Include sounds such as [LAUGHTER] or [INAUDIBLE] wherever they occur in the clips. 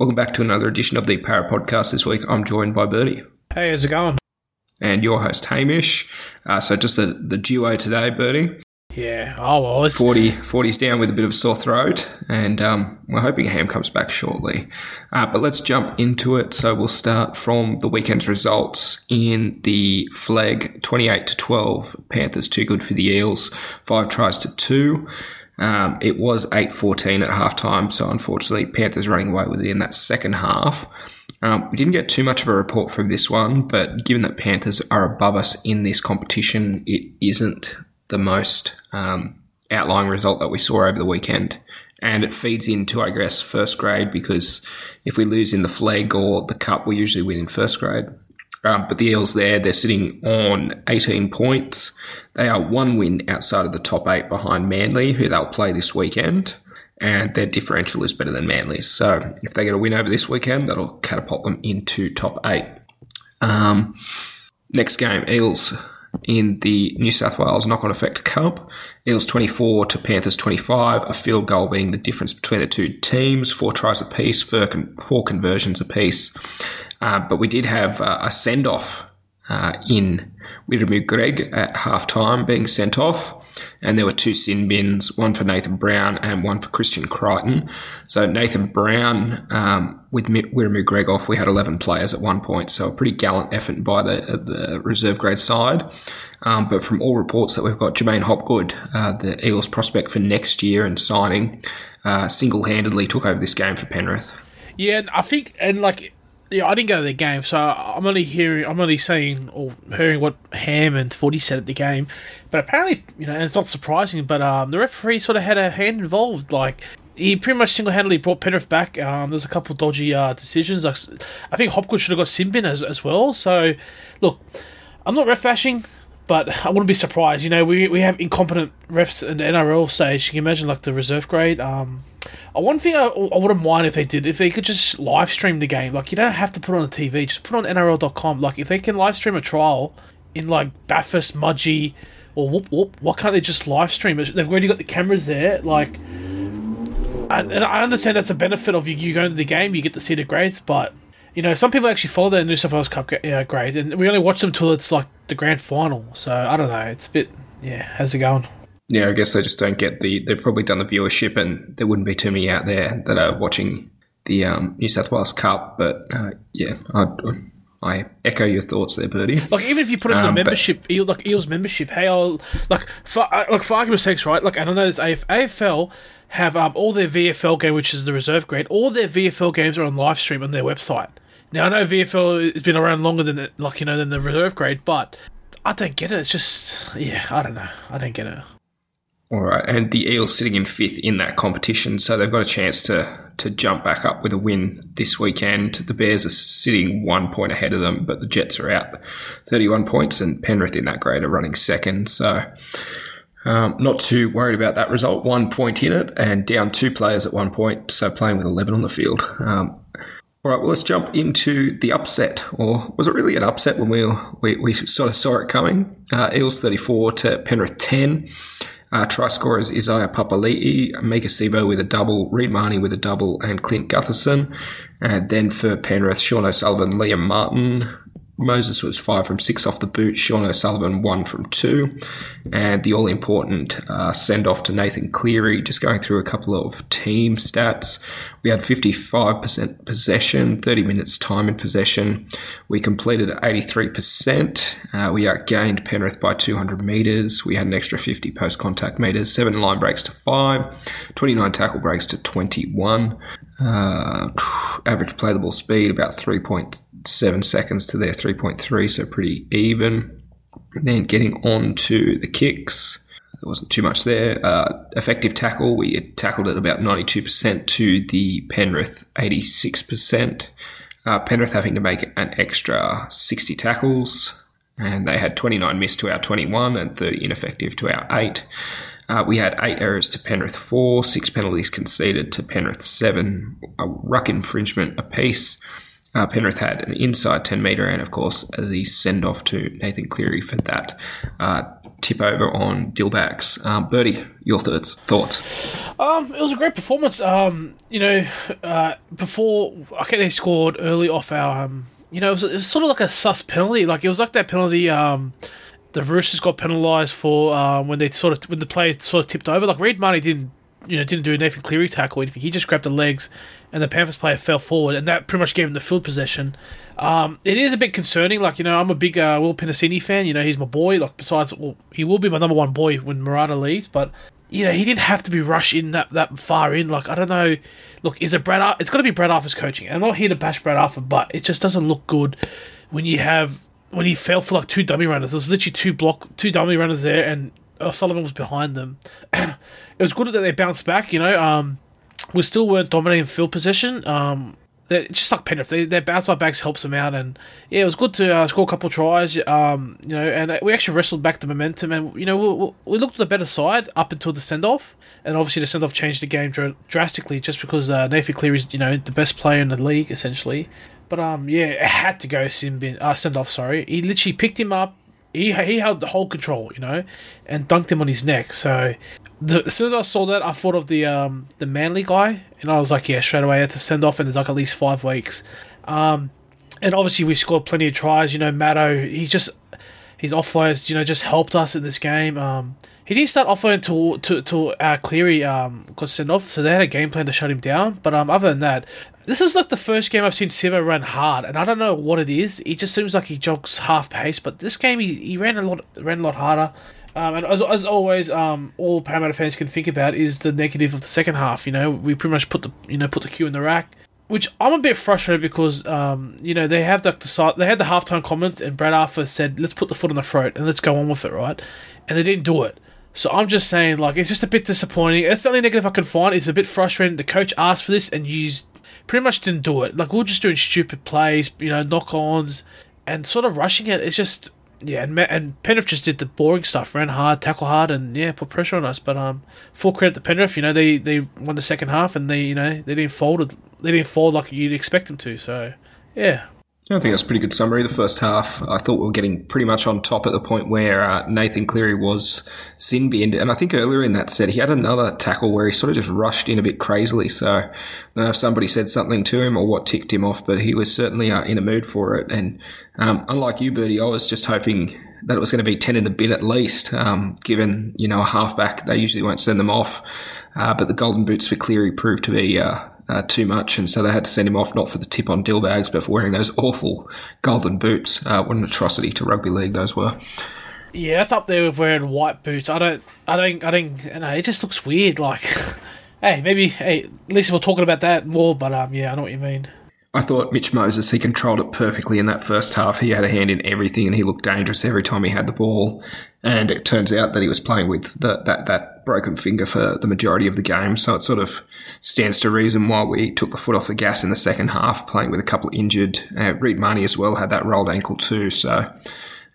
Welcome back to another edition of the Parra Podcast. This week, I'm joined by Bertie. Hey, how's it going? And your host, Hamish. Uh, so, just the, the duo today, Bertie. Yeah. Oh, well, it's 40, 40's down with a bit of a sore throat, and um, we're hoping Ham comes back shortly. Uh, but let's jump into it. So we'll start from the weekend's results in the Flegg 28 to 12. Panthers too good for the Eels, five tries to two. Um, it was 8 14 at halftime, so unfortunately, Panthers running away with it in that second half. Um, we didn't get too much of a report from this one, but given that Panthers are above us in this competition, it isn't the most um, outlying result that we saw over the weekend. And it feeds into, I guess, first grade because if we lose in the Flegg or the cup, we usually win in first grade. Um, but the Eels there, they're sitting on 18 points. They are one win outside of the top eight behind Manly, who they'll play this weekend. And their differential is better than Manly's. So if they get a win over this weekend, that'll catapult them into top eight. Um, next game, Eels in the New South Wales knock on effect cup. Eels 24 to Panthers 25, a field goal being the difference between the two teams, four tries apiece, four, four conversions apiece. Uh, but we did have uh, a send off uh, in Wiremu Greig at half time being sent off and there were two sin bins, one for Nathan Brown and one for Christian Crichton. So Nathan Brown um, with Wiremu Greig off, we had 11 players at one point, so a pretty gallant effort by the, the reserve grade side. Um, but from all reports that we've got, Jermaine Hopgood, uh, the Eagles prospect for next year and signing, uh, single handedly took over this game for Penrith. Yeah, I think, and like yeah, I didn't go to the game, so I'm only hearing, I'm only saying or hearing what Ham and Forty said at the game. But apparently, you know, and it's not surprising, but um, the referee sort of had a hand involved. Like he pretty much single-handedly brought Penrith back. Um, there's a couple dodgy uh, decisions. Like, I think Hopgood should have got Simbin as as well. So, look, I'm not ref bashing but I wouldn't be surprised. You know, we, we have incompetent refs in the NRL stage. You can imagine like the reserve grade. Um, uh, one thing I, I wouldn't mind if they did, if they could just live stream the game. Like you don't have to put on the TV. Just put on NRL.com. Like if they can live stream a trial in like Bathurst, Mudgee, or whoop whoop, why can't they just live stream it? They've already got the cameras there. Like, and, and I understand that's a benefit of you, you going to the game. You get to see the grades, but you know, some people actually follow the New South Wales Cup uh, grades, and we only watch them till it's like the grand final. So I don't know. It's a bit, yeah. How's it going? Yeah, I guess they just don't get the. They've probably done the viewership, and there wouldn't be too many out there that are watching the um, New South Wales Cup. But uh, yeah, I, I echo your thoughts there, Bertie. Like even if you put in um, the membership, but, like Eels membership, hey, I'll like for uh, like for argument's sake, right? Like and I don't know, this AF, AFL have um, all their VFL game, which is the reserve grade. All their VFL games are on live stream on their website. Now I know VFL has been around longer than it, like you know than the reserve grade, but I don't get it. It's just yeah, I don't know. I don't get it. All right, and the Eels sitting in fifth in that competition, so they've got a chance to to jump back up with a win this weekend. The Bears are sitting one point ahead of them, but the Jets are out thirty one points, and Penrith in that grade are running second. So. Um, not too worried about that result. One point in it, and down two players at one point, so playing with eleven on the field. Um, all right, well, let's jump into the upset. Or was it really an upset when we, we, we sort of saw it coming? Uh, Eels 34 to Penrith 10. Uh, try scorers Isaiah Papali'i, Maika Sivo with a double, Reed Mahoney with a double, and Clint Gutherson. And then for Penrith, Sean O'Sullivan, Liam Martin, Moses was five from six off the boot. Sean O'Sullivan one from two, and the all important uh, send off to Nathan Cleary. Just going through a couple of team stats, we had fifty five percent possession, thirty minutes time in possession. We completed eighty three percent. Uh, we outgained Penrith by two hundred meters. We had an extra fifty post contact meters, seven line breaks to five, 29 tackle breaks to twenty one. Uh, average playable speed about three point seven seconds to their 3.3, so pretty even. Then getting on to the kicks, there wasn't too much there. Uh, effective tackle, we tackled at about 92% to the Penrith 86%. Uh, Penrith having to make an extra 60 tackles, and they had 29 missed to our 21 and 30 ineffective to our 8. Uh, we had eight errors to Penrith four, six penalties conceded to Penrith seven, a ruck infringement apiece. Uh, Penrith had an inside 10 metre and, of course, the send off to Nathan Cleary for that. Uh, tip over on Dillbags. Um, Bertie, your thoughts? Thoughts? Um, it was a great performance. Um, you know, uh, before I think they scored early off our. Um, you know, it was, it was sort of like a sus penalty. Like it was like that penalty. Um, the Roosters got penalised for um, when they sort of when the play sort of tipped over. Like Reed Mahoney didn't you know didn't do a Nathan Cleary tackle or anything. He just grabbed the legs, and the Panthers player fell forward, and that pretty much gave him the field possession. Um, it is a bit concerning. Like you know, I'm a big uh, Will Penisini fan. You know, he's my boy. Like besides, well, he will be my number one boy when Marata leaves. But you know, he didn't have to be rushed in that, that far in. Like I don't know. Look, is it Brad? Ar- it's got to be Brad Arthur's coaching. I'm not here to bash Brad Arthur, but it just doesn't look good when you have when he fell for like two dummy runners. There's literally two block, two dummy runners there, and O'Sullivan was behind them. [CLEARS THROAT] it was good that they bounced back. You know, um, we still weren't dominating field position. Um, just like Penrith, they, their outside backs helps them out, and yeah, it was good to uh, score a couple tries. Um, you know, and we actually wrestled back the momentum, and you know, we, we looked at the better side up until the send off, and obviously the send off changed the game dr- drastically, just because uh, Nathan Cleary is you know the best player in the league essentially. But um, yeah, it had to go sin uh, send off. Sorry, he literally picked him up. He, he held the whole control, you know, and dunked him on his neck. So the, as soon as I saw that, I thought of the um, the Manly guy, and I was like, yeah, straight away I had to send off, and there's like at least five weeks. Um, and obviously we scored plenty of tries. You know, Matto, he just his offloads, you know, just helped us in this game. Um, he didn't start offloading to to to uh, Cleary um, got sent off, so they had a game plan to shut him down. But um, other than that, this is like the first game I've seen Sivo run hard, and I don't know what it is. It just seems like he jogs half pace, but this game he, he ran a lot ran a lot harder. Um, and as, as always, um, all Parramatta fans can think about is the negative of the second half. You know, we pretty much put the you know put the cue in the rack, which I'm a bit frustrated because um, you know they have the, the they had the halftime comments and Brad Arthur said let's put the foot on the throat and let's go on with it, right? And they didn't do it. So I'm just saying, like, it's just a bit disappointing. It's the only negative I can find. It's a bit frustrating. The coach asked for this and used pretty much didn't do it. Like we are just doing stupid plays, you know, knock-ons, and sort of rushing it. It's just yeah, and, and Penrith just did the boring stuff, ran hard, tackle hard, and yeah, put pressure on us. But um, full credit to Penrith. You know, they they won the second half, and they you know they didn't fold they didn't fold like you'd expect them to. So yeah, I think that's a pretty good summary. The first half, I thought we were getting pretty much on top at the point where uh, Nathan Cleary was sin binned. And I think earlier in that set, he had another tackle where he sort of just rushed in a bit crazily. So I don't know if somebody said something to him or what ticked him off, but he was certainly uh, in a mood for it. And um, unlike you, Bertie, I was just hoping that it was going to be 10 in the bin at least, um, given, you know, a halfback, they usually won't send them off. Uh, but the golden boots for Cleary proved to be uh, uh, too much, and so they had to send him off not for the tip on dill bags, but for wearing those awful golden boots. Uh, what an atrocity to rugby league those were. Yeah, that's up there with wearing white boots. I don't, I don't, I don't. You know, it just looks weird. Like, [LAUGHS] hey, maybe, hey, at least we're talking about that more. But um, yeah, I know what you mean. I thought Mitch Moses, he controlled it perfectly in that first half. He had a hand in everything and he looked dangerous every time he had the ball. And it turns out that he was playing with the, that, that broken finger for the majority of the game. So it sort of stands to reason why we took the foot off the gas in the second half, playing with a couple of injured. Uh, Reed Mahoney as well had that rolled ankle too. So,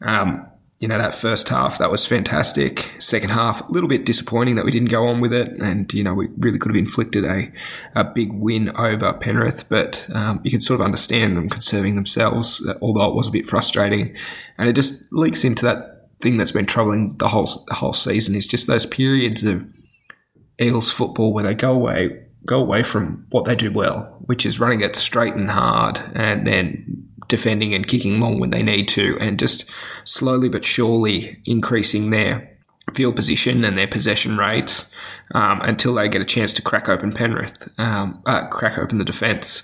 um, you know, that first half, that was fantastic. Second half, a little bit disappointing that we didn't go on with it. And, you know, we really could have inflicted a, a big win over Penrith, but um, you can sort of understand them conserving themselves, although it was a bit frustrating. And it just leaks into that thing that's been troubling the whole, the whole season is just those periods of Eagles football where they go away, go away from what they do well, which is running it straight and hard and then defending and kicking long when they need to, and just slowly but surely increasing their field position and their possession rates um, until they get a chance to crack open Penrith, um, uh, crack open the defence.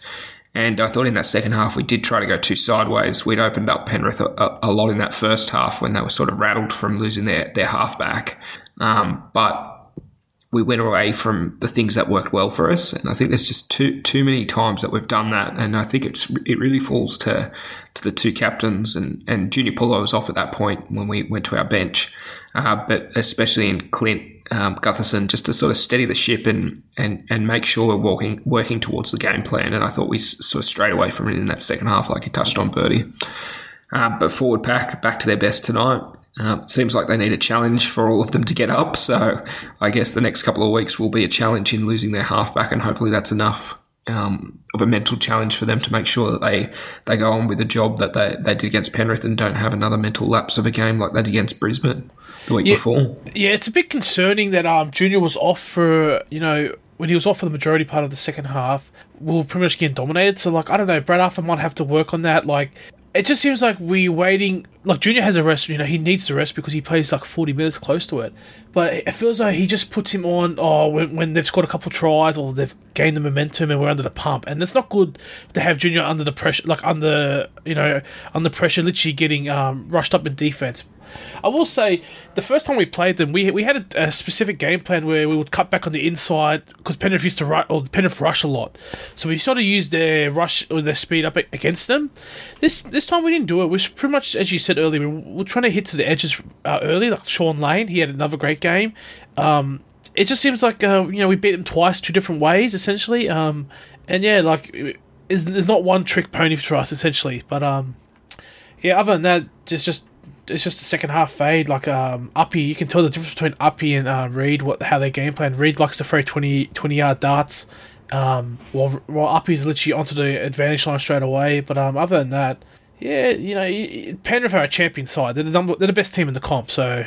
And I thought in that second half we did try to go too sideways. We'd opened up Penrith a, a lot in that first half when they were sort of rattled from losing their their halfback. Um, but we went away from the things that worked well for us. And I think there's just too too many times that we've done that. And I think it's it really falls to to the two captains and and Junior Paulo was off at that point when we went to our bench, uh, but especially in Clint um, Gutherson just to sort of steady the ship and and and make sure we're walking working towards the game plan. And I thought we sort of strayed away from it in that second half, like you touched on, Bertie. Uh, but forward pack back to their best tonight. Uh, seems like they need a challenge for all of them to get up. So I guess the next couple of weeks will be a challenge in losing their halfback, and hopefully that's enough um, of a mental challenge for them to make sure that they, they go on with the job that they, they did against Penrith and don't have another mental lapse of a game like that against Brisbane the week Yeah. before. Yeah, it's a bit concerning that um Junior was off for you know when he was off for the majority part of the second half. We were pretty much getting dominated. So like I don't know, Brad Arthur might have to work on that. Like it just seems like we're waiting. Like Junior has a rest. You know he needs the rest because he plays like forty minutes close to it. But it feels like he just puts him on. Oh, when, when they've scored a couple tries or they've gained the momentum and we're under the pump, and it's not good to have Junior under the pressure, like under you know under pressure, literally getting um, rushed up in defense. I will say, the first time we played them, we we had a, a specific game plan where we would cut back on the inside because Penrith used to rush or Penrith rush a lot, so we sort of used their rush or their speed up against them. This this time we didn't do it. We was pretty much as you said earlier. We were trying to hit to the edges uh, early, like Sean Lane. He had another great game. Um, it just seems like uh, you know we beat them twice, two different ways essentially. Um, and yeah, like there's not one trick pony for us essentially, but um, yeah. Other than that, just just it's just a second half fade. Like um, Uppy, you can tell the difference between Uppy and uh, Reed. What how they game plan. Reed likes to throw 20, 20 yard darts, um, while while Uppy's literally onto the advantage line straight away. But um, other than that, yeah, you know, Penrith are a champion side. They're the number, they're the best team in the comp. So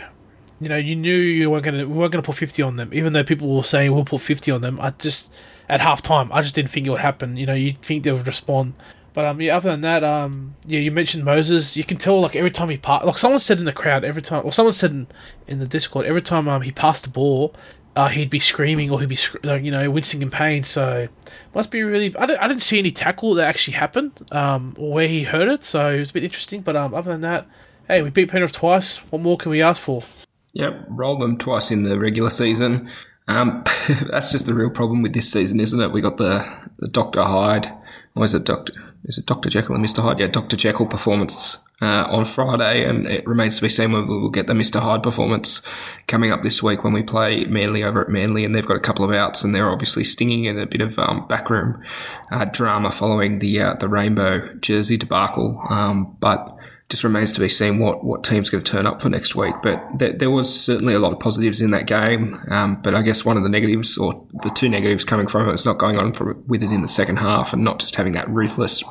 you know, you knew you weren't gonna we weren't gonna put fifty on them. Even though people were saying we'll put fifty on them, I just at half time I just didn't think it would happen. You know, you'd think they would respond. But um, yeah. Other than that, um, yeah, you mentioned Moses. You can tell like every time he passed, like someone said in the crowd, every time, or someone said in, in the Discord, every time um he passed the ball, uh, he'd be screaming or he'd be scr- like you know wincing in pain. So must be really. I, don't, I didn't see any tackle that actually happened, um, or where he hurt it. So it was a bit interesting. But um, other than that, hey, we beat Penrith twice. What more can we ask for? Yep, rolled them twice in the regular season. Um, [LAUGHS] that's just the real problem with this season, isn't it? We got the, the Doctor Hyde, or is it Doctor? Is it Doctor Jekyll and Mister Hyde? Yeah, Doctor Jekyll performance uh, on Friday, and it remains to be seen whether we'll get the Mister Hyde performance coming up this week when we play Manly over at Manly, and they've got a couple of outs, and they're obviously stinging in a bit of um, backroom uh, drama following the uh, the rainbow jersey debacle. Um, but just remains to be seen what, what team's going to turn up for next week. But there, there was certainly a lot of positives in that game. Um, but I guess one of the negatives, or the two negatives coming from it, is not going on for, with it in the second half and not just having that ruthless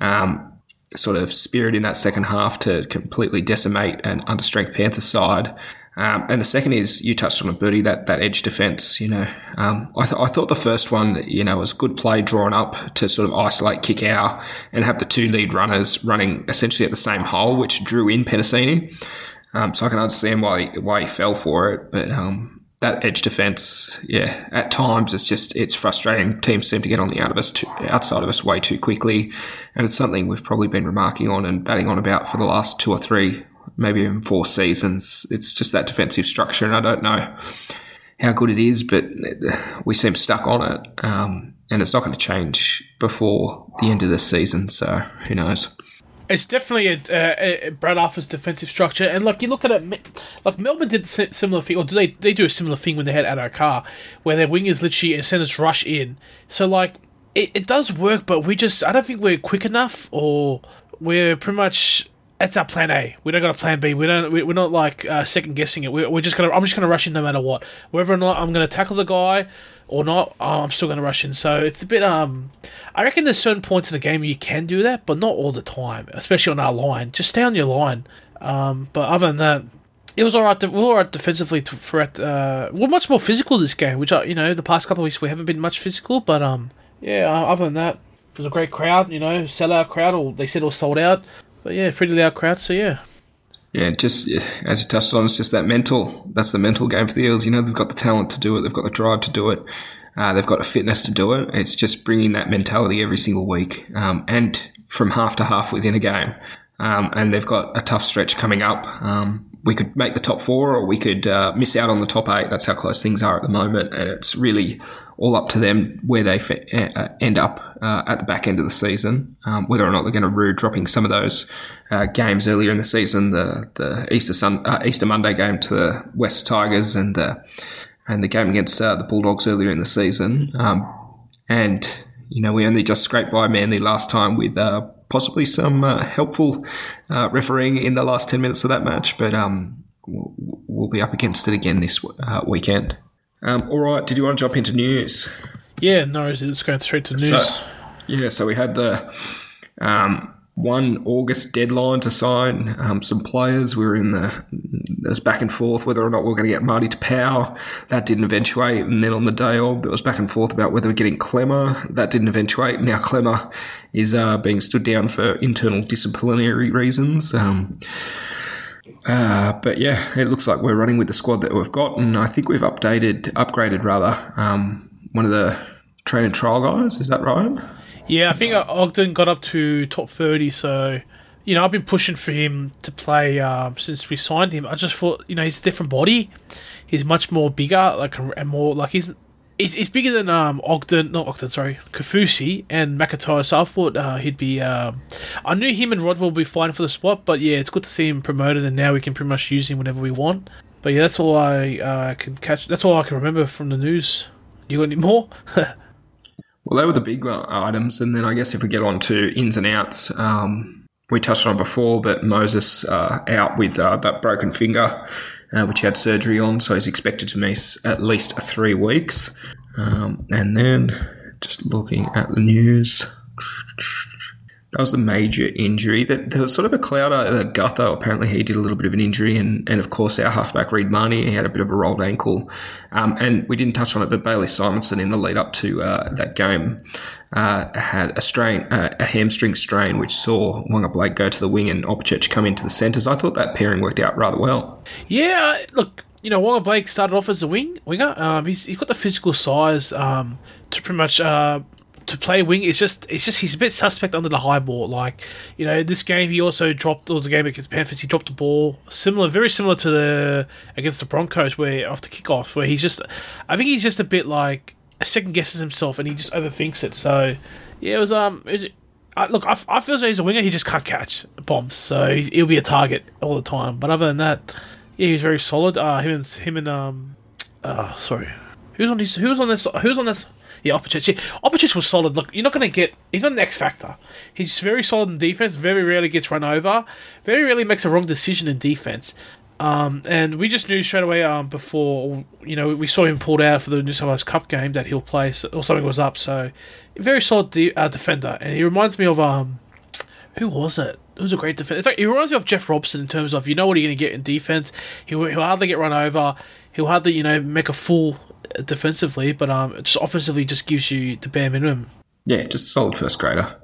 um, sort of spirit in that second half to completely decimate an understrength Panther side. Um, and the second is you touched on it, Bertie, that, that edge defense. You know, um, I, th- I thought the first one, you know, was good play drawn up to sort of isolate kick out and have the two lead runners running essentially at the same hole, which drew in Penisini. Um, so I can understand why why he fell for it, but um, that edge defense, yeah, at times it's just it's frustrating. Teams seem to get on the out of us too, outside of us way too quickly, and it's something we've probably been remarking on and batting on about for the last two or three, maybe even four seasons. It's just that defensive structure, and I don't know how good it is, but we seem stuck on it, um, and it's not going to change before the end of the season. So who knows? It's definitely a, a, a Brad Arthur's defensive structure, and like you look at it, like Melbourne did a similar thing, or do they? They do a similar thing when they had Carr, where their wingers literally and centers rush in. So like it, it does work, but we just I don't think we're quick enough, or we're pretty much that's our plan A. We don't got a plan B. We don't. we- We're not like uh, second guessing it. We're, we're just gonna. I'm just gonna rush in no matter what. Whether or not I'm gonna tackle the guy or not, oh, I'm still gonna rush in. So it's a bit. Um, I reckon there's certain points in the game you can do that, but not all the time. Especially on our line. Just stay on your line. Um, but other than that. It was alright. We were alright defensively to, for. Uh, we're much more physical this game, which I, you know, the past couple of weeks we haven't been much physical. But um, yeah. Other than that, it was a great crowd. You know, sellout crowd. Or they said it was sold out. But yeah, pretty loud crowd. So yeah, Yeah, just as you touched on, it's just that mental. That's the mental game for the Eels. You know, they've got the talent to do it. They've got the drive to do it. Uh, they've got the fitness to do it. It's just bringing that mentality every single week, um, and from half to half within a game. Um, and they've got a tough stretch coming up. Um, we could make the top four, or we could uh, miss out on the top eight. That's how close things are at the moment, and it's really all up to them where they uh, end up uh, at the back end of the season. Um, whether or not they're going to rue dropping some of those uh, games earlier in the season, the the Easter Sun, uh, Easter Monday game to the West Tigers and the and the game against uh, the Bulldogs earlier in the season. Um, and you know we only just scraped by Manly last time with uh, possibly some uh, helpful uh, refereeing in the last ten minutes of that match, but um, we'll, we'll be up against it again this uh, weekend. Um, all right, did you want to jump into news? Yeah, no, it's going straight to news. So, yeah, so we had the um, one August deadline to sign um, some players. We were in the there's back and forth whether or not we are going to get Marty Taupau. That didn't eventuate, and then on the day of, there was back and forth about whether we're getting Clemmer. That didn't eventuate. Now Clemmer is uh, being stood down for internal disciplinary reasons. Um, uh, but yeah, it looks like we're running with the squad that we've got, and I think we've updated, upgraded rather, um, one of the train and trial guys. Is that right? Yeah, I think Ogden got up to top 30, so, you know, I've been pushing for him to play um, since we signed him. I just thought, you know, he's a different body. He's much more bigger, like, and more, like, he's he's, he's bigger than um, Ogden, not Ogden, sorry, Kaufusi and McIntyre. So I thought uh, he'd be. Um, I knew him and Rodwell would be fine for the spot, but yeah, it's good to see him promoted, and now we can pretty much use him whenever we want. But yeah, that's all I uh, can catch. That's all I can remember from the news. You got any more? [LAUGHS] Well, they were the big items, and then I guess if we get on to ins and outs, um, we touched on it before, but Moses uh, out with uh, that broken finger, uh, which he had surgery on, so he's expected to miss at least three weeks. Um, and then just looking at the news. That was the major injury. That there was sort of a cloud over Gutho. Apparently, he did a little bit of an injury, and, and of course, our halfback Reed Mahoney, he had a bit of a rolled ankle. Um, and we didn't touch on it, but Bailey Simonsson in the lead up to uh, that game uh, had a strain, uh, a hamstring strain, which saw Waqa Blake go to the wing and Opacic come into the centres. I thought that pairing worked out rather well. Yeah, look, you know, Waqa Blake started off as a wing winger. Um, he's, he's got the physical size um, to pretty much uh, to play wing, it's just it's just he's a bit suspect under the high ball. Like you know, this game he also dropped or the game against Panthers, he dropped the ball similar, very similar to the against the Broncos where after kickoff where he's just, I think he's just a bit like second guesses himself and he just overthinks it. So yeah, it was um. It was, I, look, I, I feel though he's a winger. He just can't catch bombs, so he'll be a target all the time. But other than that, yeah, he's very solid. Uh, him and him and um, uh, sorry, who's on his, who's on this, who's on this yeah, Opacic. Opacic was solid. Look, you're not going to get. He's not an X factor. He's very solid in defense. Very rarely gets run over. Very rarely makes a wrong decision in defense. Um, and we just knew straight away um, before you know we saw him pulled out for the New South Wales Cup game that he'll play or something was up. So very solid de- uh, defender, and he reminds me of um, who was it? It was a great defender. It's like, he reminds me of Jeff Robson in terms of you know what you're going to get in defense. He'll, he'll hardly get run over. He'll hardly you know make a full defensively, but um, just offensively just gives you the bare minimum. Yeah, just solid first grader.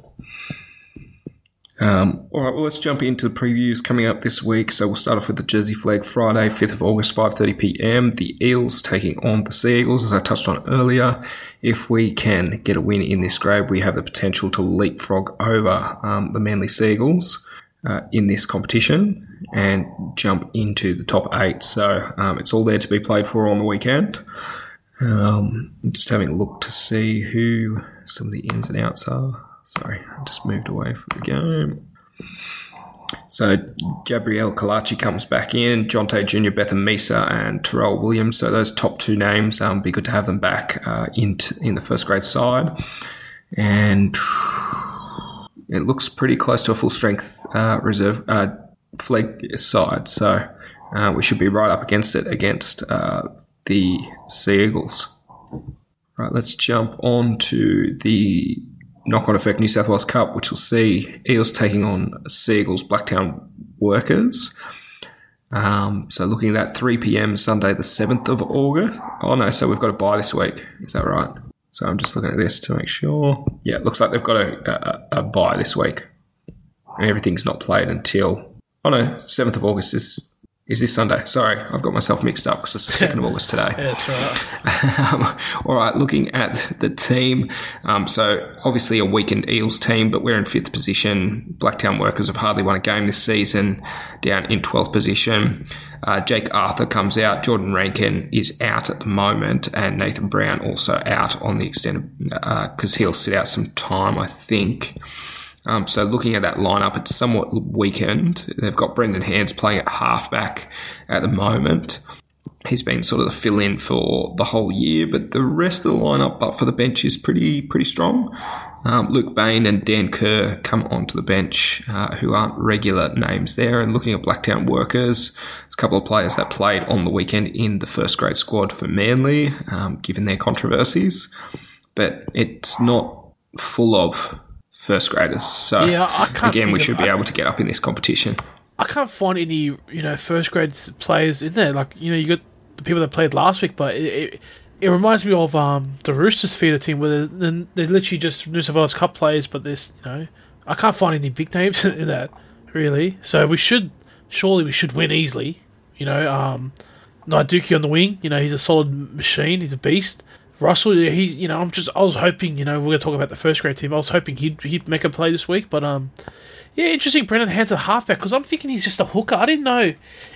Um, all right, well, let's jump into the previews coming up this week. So we'll start off with the Jersey Flegg Friday, 5th of August, 5.30 p.m. The Eels taking on the Sea Eagles, as I touched on earlier. If we can get a win in this grade, we have the potential to leapfrog over um, the Manly Sea Eagles uh, in this competition and jump into the top eight. So um, it's all there to be played for on the weekend. Um, just having a look to see who some of the ins and outs are. Sorry, I just moved away from the game. So Gabriel Kalachi comes back in, Jonte Jr., Bethan Misa, and Terrell Williams. So those top two names, um, be good to have them back uh, in t- in the first grade side. And it looks pretty close to a full strength uh, reserve uh, Flegg side. So uh, we should be right up against it against uh, the Sea Eagles. Right, let's jump on to the knock-on effect New South Wales Cup, which will see Eels taking on Sea Eagles Blacktown Workers. Um, so looking at that 3 p.m. Sunday, the 7th of August. Oh no, so we've got a buy this week. Is that right? So I'm just looking at this to make sure. Yeah, it looks like they've got a, a, a buy this week. And everything's not played until. Oh no, 7th of August is is this Sunday? Sorry, I've got myself mixed up because it's the second of [LAUGHS] August today. Yeah, that's right. [LAUGHS] um, all right, looking at the team. Um, so obviously a weakened Eels team, but we're in fifth position. Blacktown Workers have hardly won a game this season, down in twelfth position. Uh, Jake Arthur comes out. Jordan Rankin is out at the moment, and Nathan Brown also out on the extended because uh, he'll sit out some time, I think. Um, so looking at that lineup, it's somewhat weakened. They've got Brendan Hands playing at halfback at the moment. He's been sort of the fill in for the whole year, but the rest of the lineup, but for the bench, is pretty pretty strong. Um, Luke Bain and Dan Kerr come onto the bench, uh, who aren't regular names there. And looking at Blacktown Workers, there's a couple of players that played on the weekend in the first grade squad for Manly, um, given their controversies. but it's not full of first graders. So Yeah, I can't again, we should be I- able to get up in this competition. I can't find any you know first grade players in there. Like you know you got the people that played last week, but it it, it reminds me of um, the Roosters feeder team where they're, they're literally just New South Wales Cup players, but there's you know I can't find any big names [LAUGHS] in that really. So we should surely we should win easily. You know, um, Naiduki on the wing. You know he's a solid machine. He's a beast. Russell, he, you know, I'm just, I was hoping, you know, we're gonna talk about the first grade team. I was hoping he'd he'd make a play this week, but um, yeah, interesting. Brendan Hands at halfback because I'm thinking he's just a hooker. I didn't know.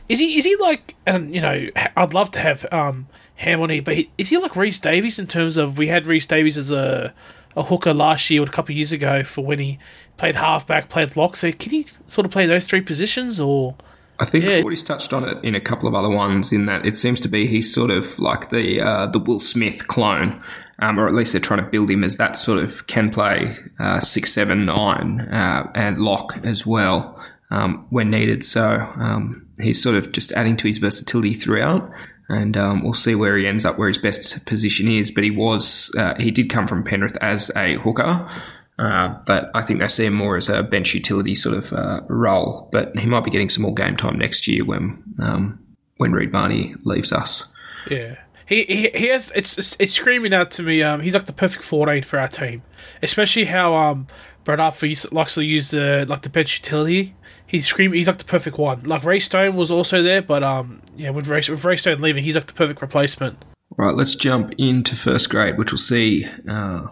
Is he? Is he like? And you know, I'd love to have um Ham on here, but he, is he like Reese Davies in terms of we had Reese Davies as a a hooker last year or a couple of years ago for when he played halfback, played lock. So can he sort of play those three positions or? I think Yeah. Forty's touched on it in a couple of other ones. In that it seems to be he's sort of like the uh, the Will Smith clone, um, or at least they're trying to build him as that sort of can play uh, six, seven, nine, uh, and lock as well um, when needed. So um, he's sort of just adding to his versatility throughout. And um, we'll see where he ends up, where his best position is. But he was, uh, he did come from Penrith as a hooker, uh, but I think they see him more as a bench utility sort of uh, role. But he might be getting some more game time next year when um, when Reed Barney leaves us. Yeah. He, he, he has it's, it's screaming out to me. Um, he's like the perfect fourteen for our team, especially how um Brad Arthur likes to use the like the bench utility. He's screaming. He's like the perfect one. Like Ray Stone was also there, but um yeah, with Ray, with Ray Stone leaving, he's like the perfect replacement. Right, let's jump into first grade, which we'll see uh,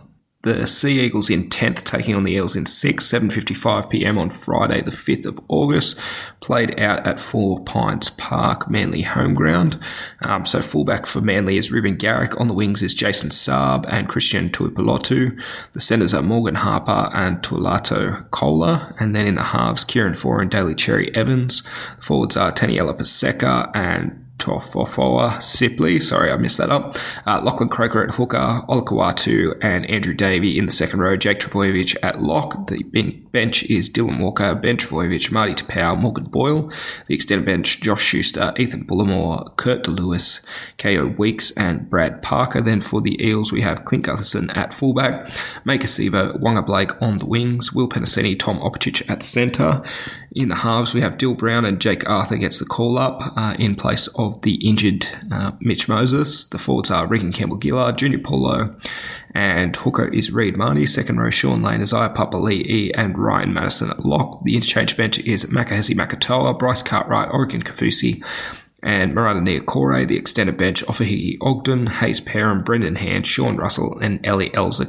the Sea Eagles in 10th taking on the Eels in 6th, 7.55 p.m. on Friday the 5th of August. Played out at Four Pines Park, Manly home ground. Um, so fullback for Manly is Reuben Garrick. On the wings is Jason Saab and Christian Tuipulotu. The centres are Morgan Harper and Tolutau Koula. And then in the halves, Kieran Foran and Daly Cherry Evans. Forwards are Taniela Paseka and Toafofoa Sipley, sorry I missed that up. Uh, Lachlan Croker at hooker, Olakau'atu and Andrew Davey in the second row, Jake Trbojevic at lock. The bench is Dylan Walker, Ben Trbojevic, Marty Taupau, Morgan Boyle. The extended bench, Josh Schuster, Ethan Bullemor, Kurt DeLewis, Kaeo Weekes and Brad Parker. Then for the Eels, we have Clint Gutherson at fullback, Maika Sivo, Waqa Blake on the wings, Will Penisini, Tom Opacic at centre. In the halves, we have Dill Brown and Jake Arthur gets the call up uh, in place of the injured uh, Mitch Moses. The forwards are Reagan Campbell Gillard, Junior Paulo, and hooker is Reed Mahoney. Second row, Sean Lane, Isaiah Papali'i, and Ryan Matterson at lock. The interchange bench is Makahesi Makatoa, Bryce Cartwright, Oregon Kaufusi, and Marata Niukore, the extended bench, Ofahiki Ogden, Hayze Perham, Brendan Hand, Sean Russell, and Ellie Elza.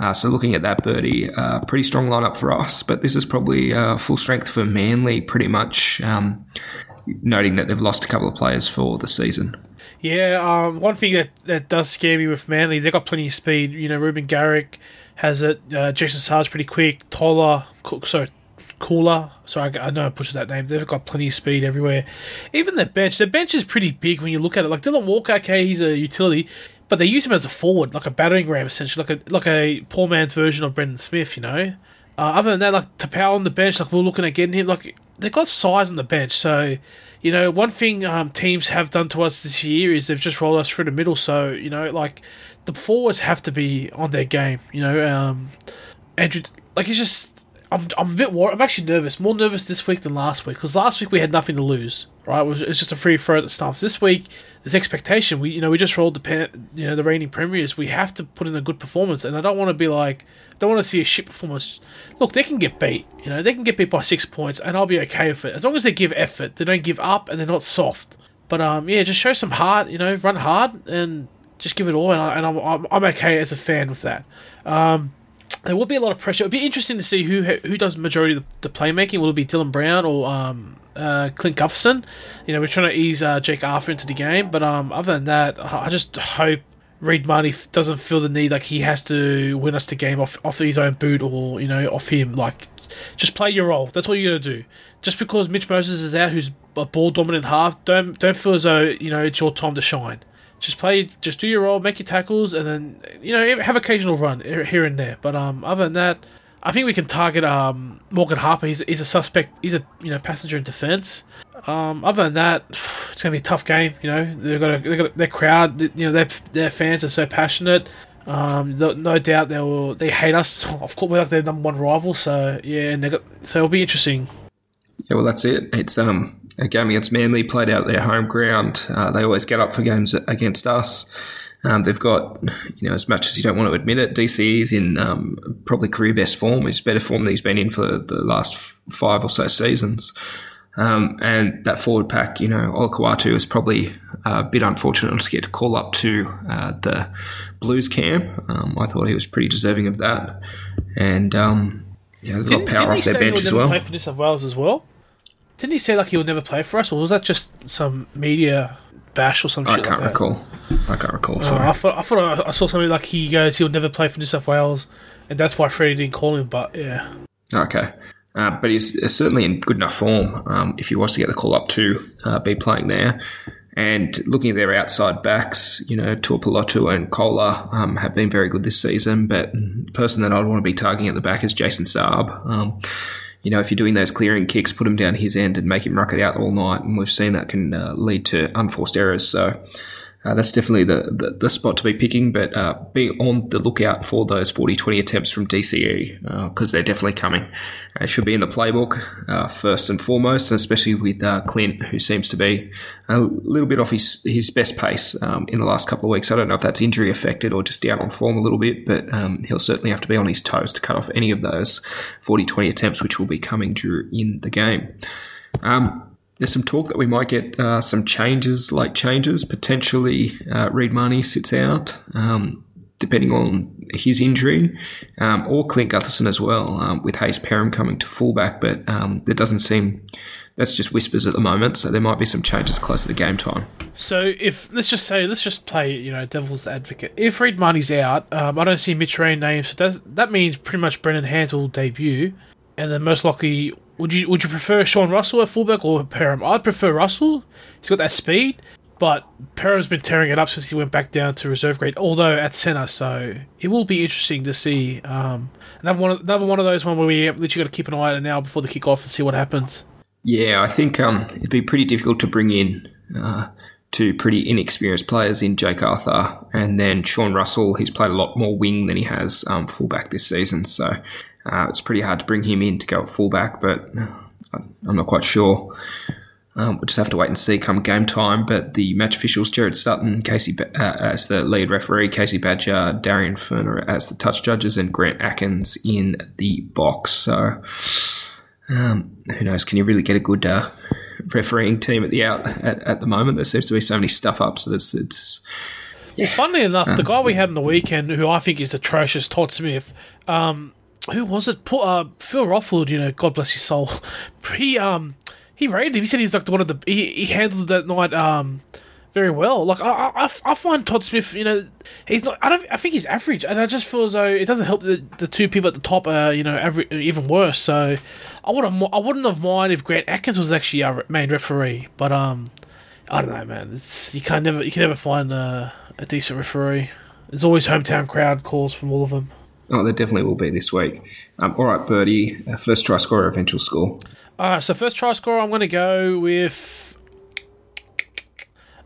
Uh, so looking at that birdie, uh, pretty strong lineup for us, but this is probably uh, full strength for Manly, pretty much, um, noting that they've lost a couple of players for the season. Yeah, um, one thing that, that does scare me with Manly, they've got plenty of speed. You know, Reuben Garrick has it. Uh, Jason Saab's pretty quick. Tola, Cook, sorry, Cooler. Sorry, I know I pushed that name. They've got plenty of speed everywhere. Even their bench, their bench is pretty big when you look at it. Like Dylan Walker, okay, he's a utility, but they use him as a forward, like a battering ram, essentially, like a like a poor man's version of Brandon Smith. You know. Uh, other than that, like Taupau on the bench, like we're looking at getting him. Like they've got size on the bench, so you know one thing um, teams have done to us this year is they've just rolled us through the middle. So you know, like the forwards have to be on their game. You know, um, Andrew, like it's just. I'm, I'm a bit worried. I'm actually nervous. More nervous this week than last week because last week we had nothing to lose. Right, it was, it was just a free throw at the stumps. This week there's expectation. We you know we just rolled the pen, you know the reigning premiers. We have to put in a good performance, and I don't want to be like don't want to see a shit performance. Look, they can get beat. You know they can get beat by six points, and I'll be okay with it as long as they give effort. They don't give up, and they're not soft. But um yeah, just show some heart. You know, run hard and just give it all, and, I, and I'm, I'm I'm okay as a fan with that. Um, there will be a lot of pressure. It'll be interesting to see who who does majority of the, playmaking. Will it be Dylan Brown or um, uh, Clint Gufferson? You know, we're trying to ease uh, Jake Arthur into the game, but um, other than that, I just hope Reed Marty f- doesn't feel the need like he has to win us the game off off his own boot or you know off him. Like, just play your role. That's all you got to do. Just because Mitch Moses is out, who's a ball dominant half, don't don't feel as though you know it's your time to shine just play, just do your role, make your tackles, and then you know have occasional run here and there. But um, other than that, I think we can target um Morgan Harper. He's, he's a suspect. He's a you know passenger in defence. Um, other than that, [SIGHS] it's gonna be a tough game. You know they've got, a, they've got a, their crowd. You know their their fans are so passionate. Um, no, doubt they will. They hate us. [LAUGHS] Of course, we're like their number one rival. So yeah, and they got so it'll be interesting. Yeah, well, that's it. It's um a game against Manly played out their home ground. Uh, they always get up for games against us. Um, they've got, you know, as much as you don't want to admit it, DCE is in um, probably career best form. It's better form than he's been in for the last five or so seasons. Um, and that forward pack, you know, Olakau'atu is probably a bit unfortunate to get to call up to uh, the Blues camp. Um, I thought he was pretty deserving of that. And, um, yeah, they've got power off their bench as well. Play for New South Wales as well. Didn't he say like he would never play for us, or was that just some media bash or some I shit? can't like recall. I can't recall. Uh, I thought I thought I saw something like he goes he would never play for New South Wales, and that's why Freddie didn't call him. But yeah, Okay. Uh, but he's certainly in good enough form um, if he was to get the call up to uh, be playing there. And looking at their outside backs, you know, Tuipulotu and Koula um, have been very good this season. But the person that I'd want to be targeting at the back is Jason Saab. Um, you know, if you're doing those clearing kicks, put him down his end and make him ruck it out all night. And we've seen that can uh, lead to unforced errors. So uh, that's definitely the, the, the, spot to be picking, but uh, be on the lookout for those 40 20 attempts from DCE because uh, they're definitely coming. It should be in the playbook uh, first and foremost, especially with uh, Clint, who seems to be a little bit off his, his best pace um, in the last couple of weeks. I don't know if that's injury affected or just down on form a little bit, but um, he'll certainly have to be on his toes to cut off any of those 40 20 attempts, which will be coming in the game. Um, there's some talk that we might get uh, some changes, like changes. Potentially, uh, Reed sits out, um, depending on his injury, um, or Clint Gutherson as well, um, with Hayze Perham coming to fullback. But um, there doesn't seem that's just whispers at the moment. So there might be some changes closer to game time. So if let's just say let's just play you know devil's advocate. If Reed Mahoney's out, um, I don't see Mitch Rein named. So that means pretty much Brendan Hands will debut, and then most likely would you would you prefer Sean Russell at fullback or Perham? I'd prefer Russell. He's got that speed, but Perham's been tearing it up since he went back down to reserve grade. Although at centre, so it will be interesting to see. Um, another one, another one of those one where we literally got to keep an eye on now before the kick off and see what happens. Yeah, I think um, it'd be pretty difficult to bring in uh, two pretty inexperienced players in Jake Arthur and then Sean Russell. He's played a lot more wing than he has um, fullback this season, so uh, it's pretty hard to bring him in to go at fullback, but I'm not quite sure. Um, we'll just have to wait and see come game time. But the match officials, Gerard Sutton, Casey uh, as the lead referee, Casey Badger, Darian Furner as the touch judges, and Grant Atkins in the box. So um, who knows? Can you really get a good uh, refereeing team at the out at, at, the moment? There seems to be so many stuff up, so it's. it's yeah. Well, funnily enough, the guy we had in the weekend, who I think is atrocious, Todd Smith, um, who was it? Uh, Phil Rothfield, you know, God bless his soul. [LAUGHS] He um he rated him. He said he's like one of the he, he handled that night um very well. Like I, I, I find Todd Smith, you know, he's not. I don't. I think he's average, and I just feel as though it doesn't help the the two people at the top are you know average, even worse. So I would I wouldn't have mind if Grant Atkins was actually our main referee, but um I don't know, man. It's you can never you can never find a, a decent referee. There's always hometown crowd calls from all of them. Oh, there definitely will be this week. Um, all right, Birdie, uh, first try scorer, eventual score. All right, so first try scorer, I'm going to go with.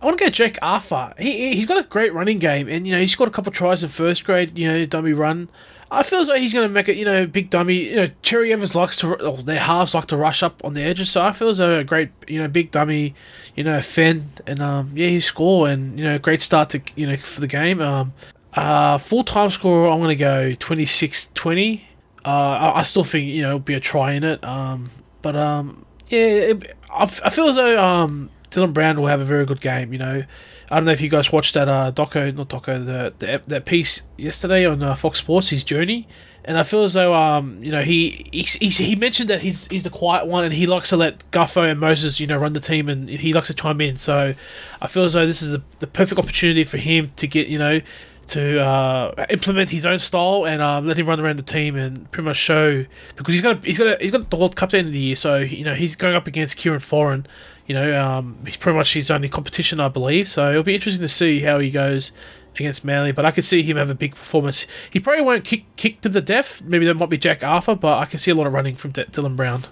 I want to go Jake Arthur. He he's got a great running game, and you know he's got a couple tries in first grade. You know, dummy run. I feel as though he's going to make it. You know, big dummy. You know, Cherry Evans likes to. Their halves like to rush up on the edges, so I feel as though a great. You know, big dummy. You know, Fen and um yeah, he score and you know great start to you know for the game. Um, uh, full time score, I'm going to go 26 20. Uh, I, I, still think, you know, it'll be a try in it. Um, but, um, yeah, it, I, I, feel as though um, Dylan Brown will have a very good game, you know. I don't know if you guys watched that uh, doco, not doco, the, the that piece yesterday on uh, Fox Sports, his journey, and I feel as though um you know he he, he mentioned that he's he's the quiet one and he likes to let Guffo and Moses you know run the team and he likes to chime in. So I feel as though this is the, the perfect opportunity for him to get you know to uh, implement his own style and um, let him run around the team and pretty much show because he's got he's got he's got the World Cup at the end of the year, so you know he's going up against Kieran Foran. You know, um, he's pretty much his only competition, I believe. So it'll be interesting to see how he goes against Manly. But I could see him have a big performance. He probably won't kick kick them to death. Maybe that might be Jack Arthur, but I can see a lot of running from D- Dylan Brown.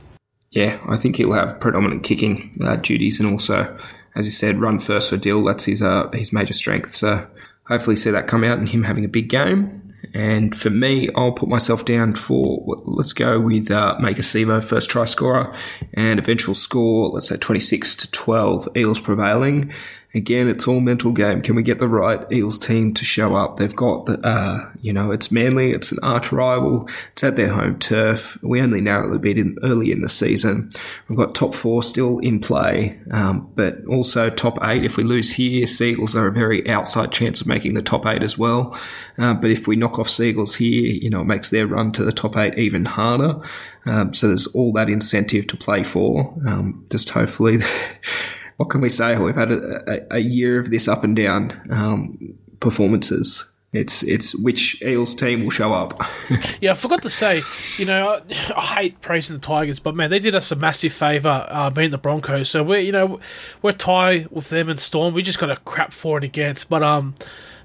Yeah, I think he'll have predominant kicking uh, duties and also, as you said, run first for Dill. That's his uh, his major strength. So hopefully see that come out and him having a big game. And for me, I'll put myself down for let's go with uh, Maika Sivo, first try scorer, and eventual score, let's say 26 to 12, Eels prevailing. Again, it's all mental game. Can we get the right Eels team to show up? They've got the, uh, you know, it's Manly, it's an arch rival, it's at their home turf. We only narrowly beat in early in the season. We've got top four still in play, um, but also top eight. If we lose here, Seagulls are a very outside chance of making the top eight as well. Uh, but if we knock off Seagulls here, you know, it makes their run to the top eight even harder. Um, so there's all that incentive to play for. Um, just hopefully. [LAUGHS] what can we say? We've had a, a, a year of this up and down um, performances. It's it's which Eels team will show up. [LAUGHS] yeah, I forgot to say, you know, I, I, hate praising the Tigers, but man, they did us a massive favour uh, being the Broncos. So we're you know we're tie with them and Storm. We just got a crap for and against, but um,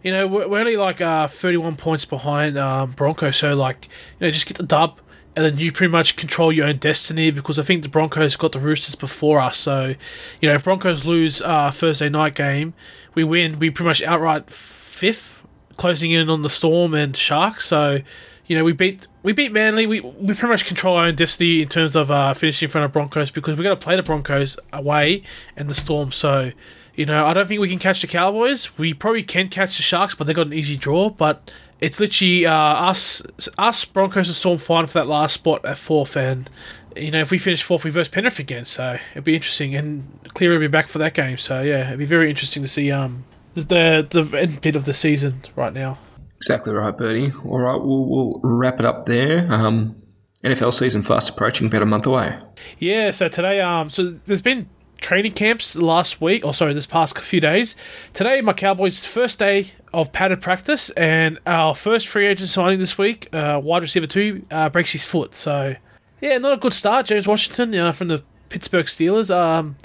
you know we're, we're only like uh, thirty one points behind um, Broncos. So like you know just get the dub and then you pretty much control your own destiny because I think the Broncos got the Roosters before us. So, you know, if Broncos lose uh, Thursday night game, we win. We pretty much outright fifth, closing in on the Storm and Sharks. So, you know, we beat we beat Manly. We we pretty much control our own destiny in terms of uh, finishing in front of Broncos because we're going to play the Broncos away and the Storm. So, you know, I don't think we can catch the Cowboys. We probably can catch the Sharks, but they got an easy draw. But it's literally uh, us, us Broncos and Storm fighting for that last spot at fourth, and you know if we finish fourth, we verse Penrith again, so it'd be interesting. And Cleary will be back for that game, so yeah, it'd be very interesting to see um the the end bit of the season right now. Exactly right, Bertie. All right, we'll, we'll wrap it up there. Um, NFL season fast approaching, about a month away. Yeah, so today, um, so there's been training camps last week, or sorry, this past few days. Today, my Cowboys' first day of padded practice, and our first free agent signing this week, uh, wide receiver two, uh, breaks his foot. So, yeah, not a good start. James Washington uh, from the Pittsburgh Steelers. Um,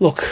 look,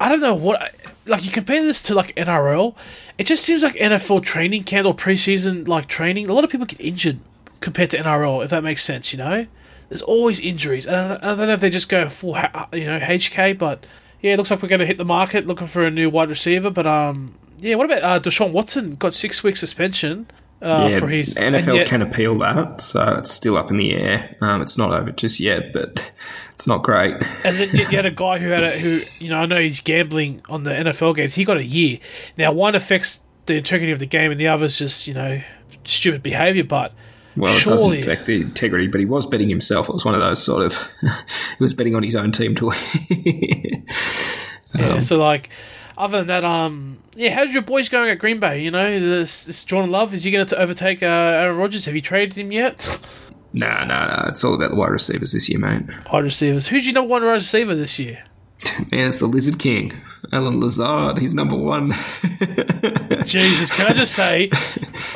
I don't know what. Like, you compare this to, like, NRL, it just seems like NFL training camp or preseason, like, training. A lot of people get injured compared to NRL, if that makes sense, you know? There's always injuries. And I don't, know if they just go full, you know, HK, but yeah, it looks like we're going to hit the market looking for a new wide receiver. But um, yeah, what about uh, Deshaun Watson? Got six week suspension. Uh, yeah, for his NFL yet, can appeal that, so it's still up in the air. Um, it's not over just yet, but it's not great. And then you, had a guy who had a who you know I know he's gambling on the NFL games. He got a year. Now one affects the integrity of the game, and the other's just you know stupid behavior. But well, it doesn't affect the integrity, but he was betting himself. It was one of those sort of [LAUGHS] he was betting on his own team to win. [LAUGHS] yeah, um, so like other than that, um, yeah, how's your boys going at Green Bay? You know, this, this Jordan Love is he going to overtake uh, Aaron Rodgers? Have you traded him yet? Nah, nah, nah. It's all about the wide receivers this year, mate. Wide receivers. Who's your number one wide receiver this year? [LAUGHS] Man, it's the Lizard King, Allen Lazard. He's number one. Jesus, can I just say,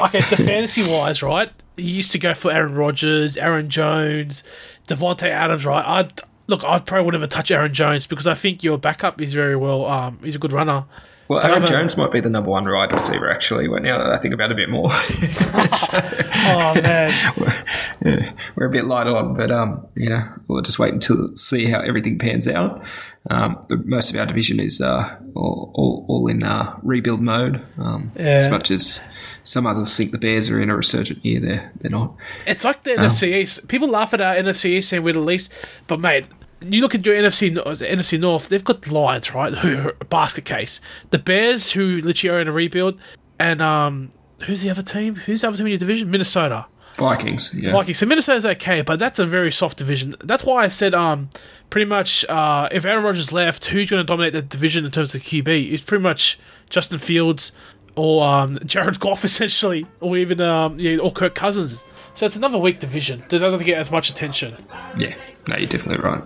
okay, so fantasy wise, right? He used to go for Aaron Rodgers, Aaron Jones, Davante Adams, right? I look, I probably would never touch Aaron Jones because I think your backup is very well. Um, he's a good runner. Well, Aaron Jones might be the number one wide receiver actually. Now that I think about it a bit more. so, [LAUGHS] oh man, we're, [LAUGHS] yeah, we're, a bit light on, but um, you know, we'll just wait until see how everything pans out. Um, the, most of our division is uh, all, all, all in uh, rebuild mode. Um, yeah. As much as some others think the Bears are in a resurgent year, they're they're not. It's like the um, NFC East. People laugh at our NFC East and we're the least, but mate, you look at your NFC NFC North. They've got the Lions, right? Who a basket case. The Bears, who literally are in a rebuild, and um, who's the other team? Who's the other team in your division? Minnesota. Vikings, yeah. Vikings. So Minnesota's okay, but that's a very soft division. That's why I said um, pretty much uh, if Aaron Rodgers left, who's going to dominate the division in terms of QB? It's pretty much Justin Fields or um, [LAUGHS] Jared Goff, essentially, or even um, yeah, or Kirk Cousins. So it's another weak division. It doesn't get as much attention. Yeah, no, you're definitely right.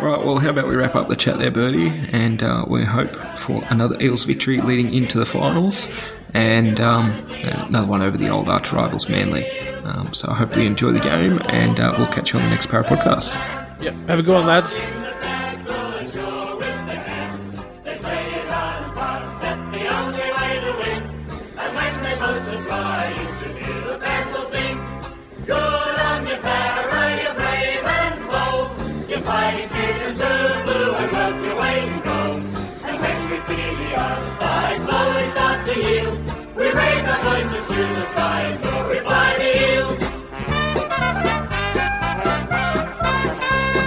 All right, well, how about we wrap up the chat there, Bertie, and uh, we hope for another Eels victory leading into the finals, and um, another one over the old arch rivals, Manly. Um, so I hope you enjoy the game, and uh, we'll catch you on the next Parra podcast. Yep, have a good one, lads.